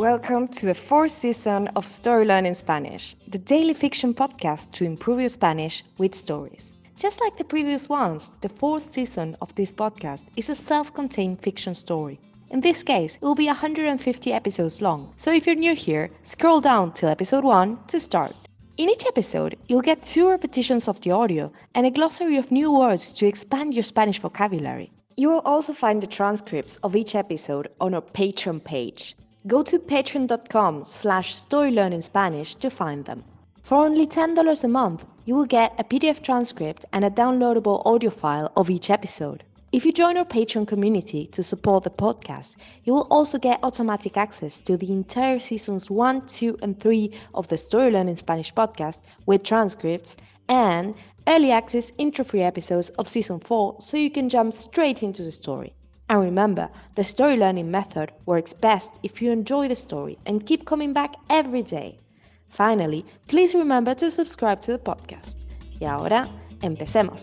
Welcome to the fourth season of Story Learning Spanish, the daily fiction podcast to improve your Spanish with stories. Just like the previous ones, the fourth season of this podcast is a self contained fiction story. In this case, it will be 150 episodes long, so if you're new here, scroll down till episode 1 to start. In each episode, you'll get two repetitions of the audio and a glossary of new words to expand your Spanish vocabulary. You will also find the transcripts of each episode on our Patreon page. Go to patreon.com slash storylearningspanish to find them. For only $10 a month, you will get a PDF transcript and a downloadable audio file of each episode. If you join our Patreon community to support the podcast, you will also get automatic access to the entire seasons 1, 2, and 3 of the Story Learning Spanish podcast with transcripts and early access intro free episodes of season 4 so you can jump straight into the story. And remember, the story learning method works best if you enjoy the story and keep coming back every day. Finally, please remember to subscribe to the podcast. Y ahora, empecemos.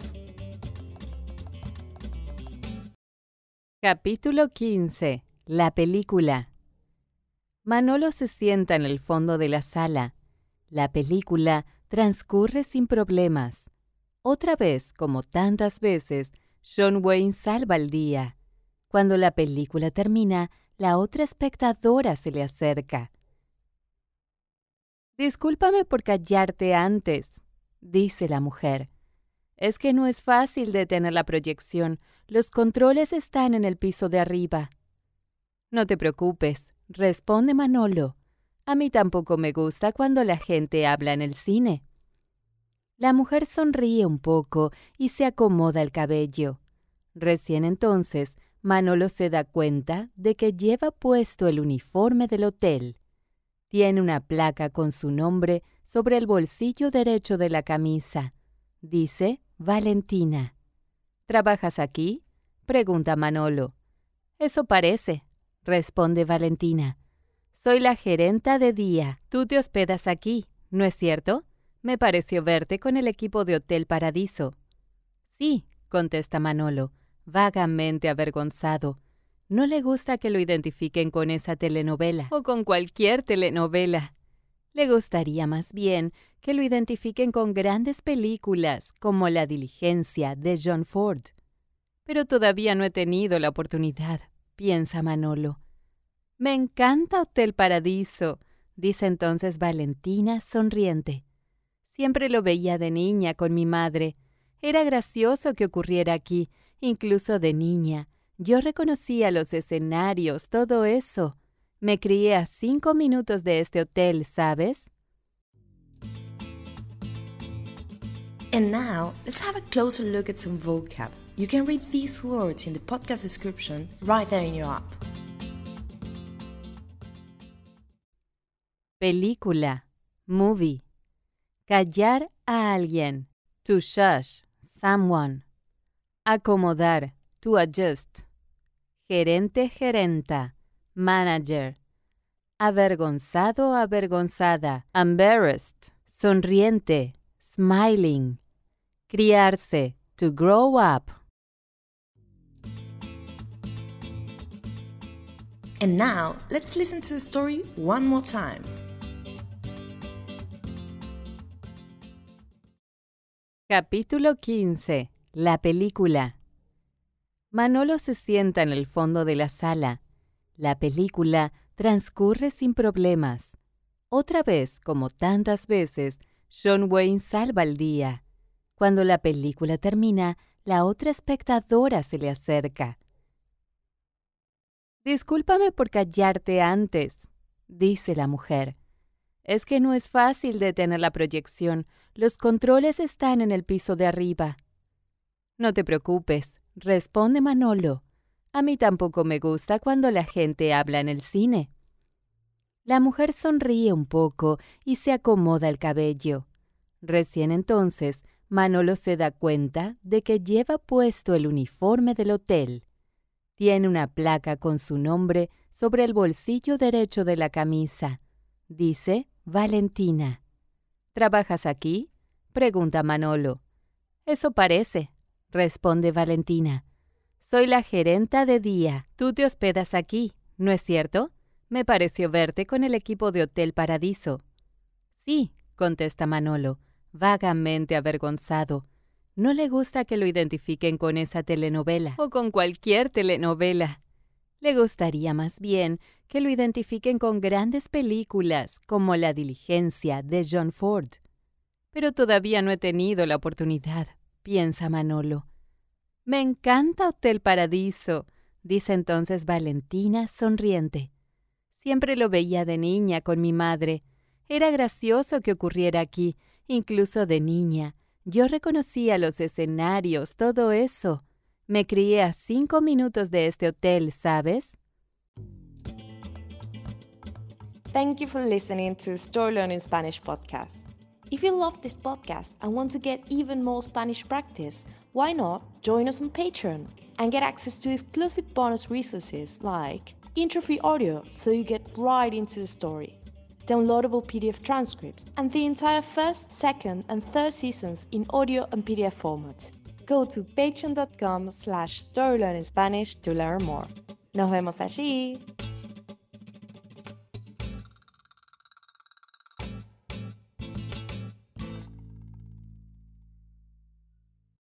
Capítulo 15. La película. Manolo se sienta en el fondo de la sala. La película transcurre sin problemas. Otra vez, como tantas veces, John Wayne salva el día. Cuando la película termina, la otra espectadora se le acerca. Discúlpame por callarte antes, dice la mujer. Es que no es fácil detener la proyección. Los controles están en el piso de arriba. No te preocupes, responde Manolo. A mí tampoco me gusta cuando la gente habla en el cine. La mujer sonríe un poco y se acomoda el cabello. Recién entonces Manolo se da cuenta de que lleva puesto el uniforme del hotel. Tiene una placa con su nombre sobre el bolsillo derecho de la camisa. Dice Valentina. ¿Trabajas aquí? pregunta Manolo. Eso parece, responde Valentina. Soy la gerenta de día. Tú te hospedas aquí, ¿no es cierto? Me pareció verte con el equipo de Hotel Paradiso. Sí, contesta Manolo vagamente avergonzado. No le gusta que lo identifiquen con esa telenovela o con cualquier telenovela. Le gustaría más bien que lo identifiquen con grandes películas como La diligencia de John Ford. Pero todavía no he tenido la oportunidad, piensa Manolo. Me encanta Hotel Paradiso, dice entonces Valentina sonriente. Siempre lo veía de niña con mi madre. Era gracioso que ocurriera aquí, Incluso de niña, yo reconocía los escenarios, todo eso. Me crié a cinco minutos de este hotel, ¿sabes? And now, let's have a closer look at some vocab. You can read these words in the podcast description right there in your app. Película, movie. Callar a alguien, to shush, someone. Acomodar, to adjust. Gerente, gerenta. Manager. Avergonzado, avergonzada. Embarrassed. Sonriente. Smiling. Criarse, to grow up. And now, let's listen to the story one more time. Capítulo 15 la película. Manolo se sienta en el fondo de la sala. La película transcurre sin problemas. Otra vez, como tantas veces, John Wayne salva el día. Cuando la película termina, la otra espectadora se le acerca. Discúlpame por callarte antes, dice la mujer. Es que no es fácil detener la proyección. Los controles están en el piso de arriba. No te preocupes, responde Manolo. A mí tampoco me gusta cuando la gente habla en el cine. La mujer sonríe un poco y se acomoda el cabello. Recién entonces, Manolo se da cuenta de que lleva puesto el uniforme del hotel. Tiene una placa con su nombre sobre el bolsillo derecho de la camisa. Dice Valentina. ¿Trabajas aquí? pregunta Manolo. Eso parece, responde Valentina. Soy la gerenta de día. Tú te hospedas aquí, ¿no es cierto? Me pareció verte con el equipo de Hotel Paradiso. Sí, contesta Manolo, vagamente avergonzado. No le gusta que lo identifiquen con esa telenovela o con cualquier telenovela. Le gustaría más bien que lo identifiquen con grandes películas como La diligencia de John Ford. Pero todavía no he tenido la oportunidad, piensa Manolo. Me encanta Hotel Paradiso, dice entonces Valentina, sonriente. Siempre lo veía de niña con mi madre. Era gracioso que ocurriera aquí, incluso de niña. Yo reconocía los escenarios, todo eso. Me crié a cinco minutos de este hotel, ¿sabes? Thank you for listening to Story Learning Spanish podcast. If you love this podcast and want to get even more Spanish practice, why not join us on Patreon and get access to exclusive bonus resources like intro-free audio so you get right into the story, downloadable PDF transcripts, and the entire first, second, and third seasons in audio and PDF format. Go to patreon.com slash storylearningspanish to learn more. Nos vemos allí.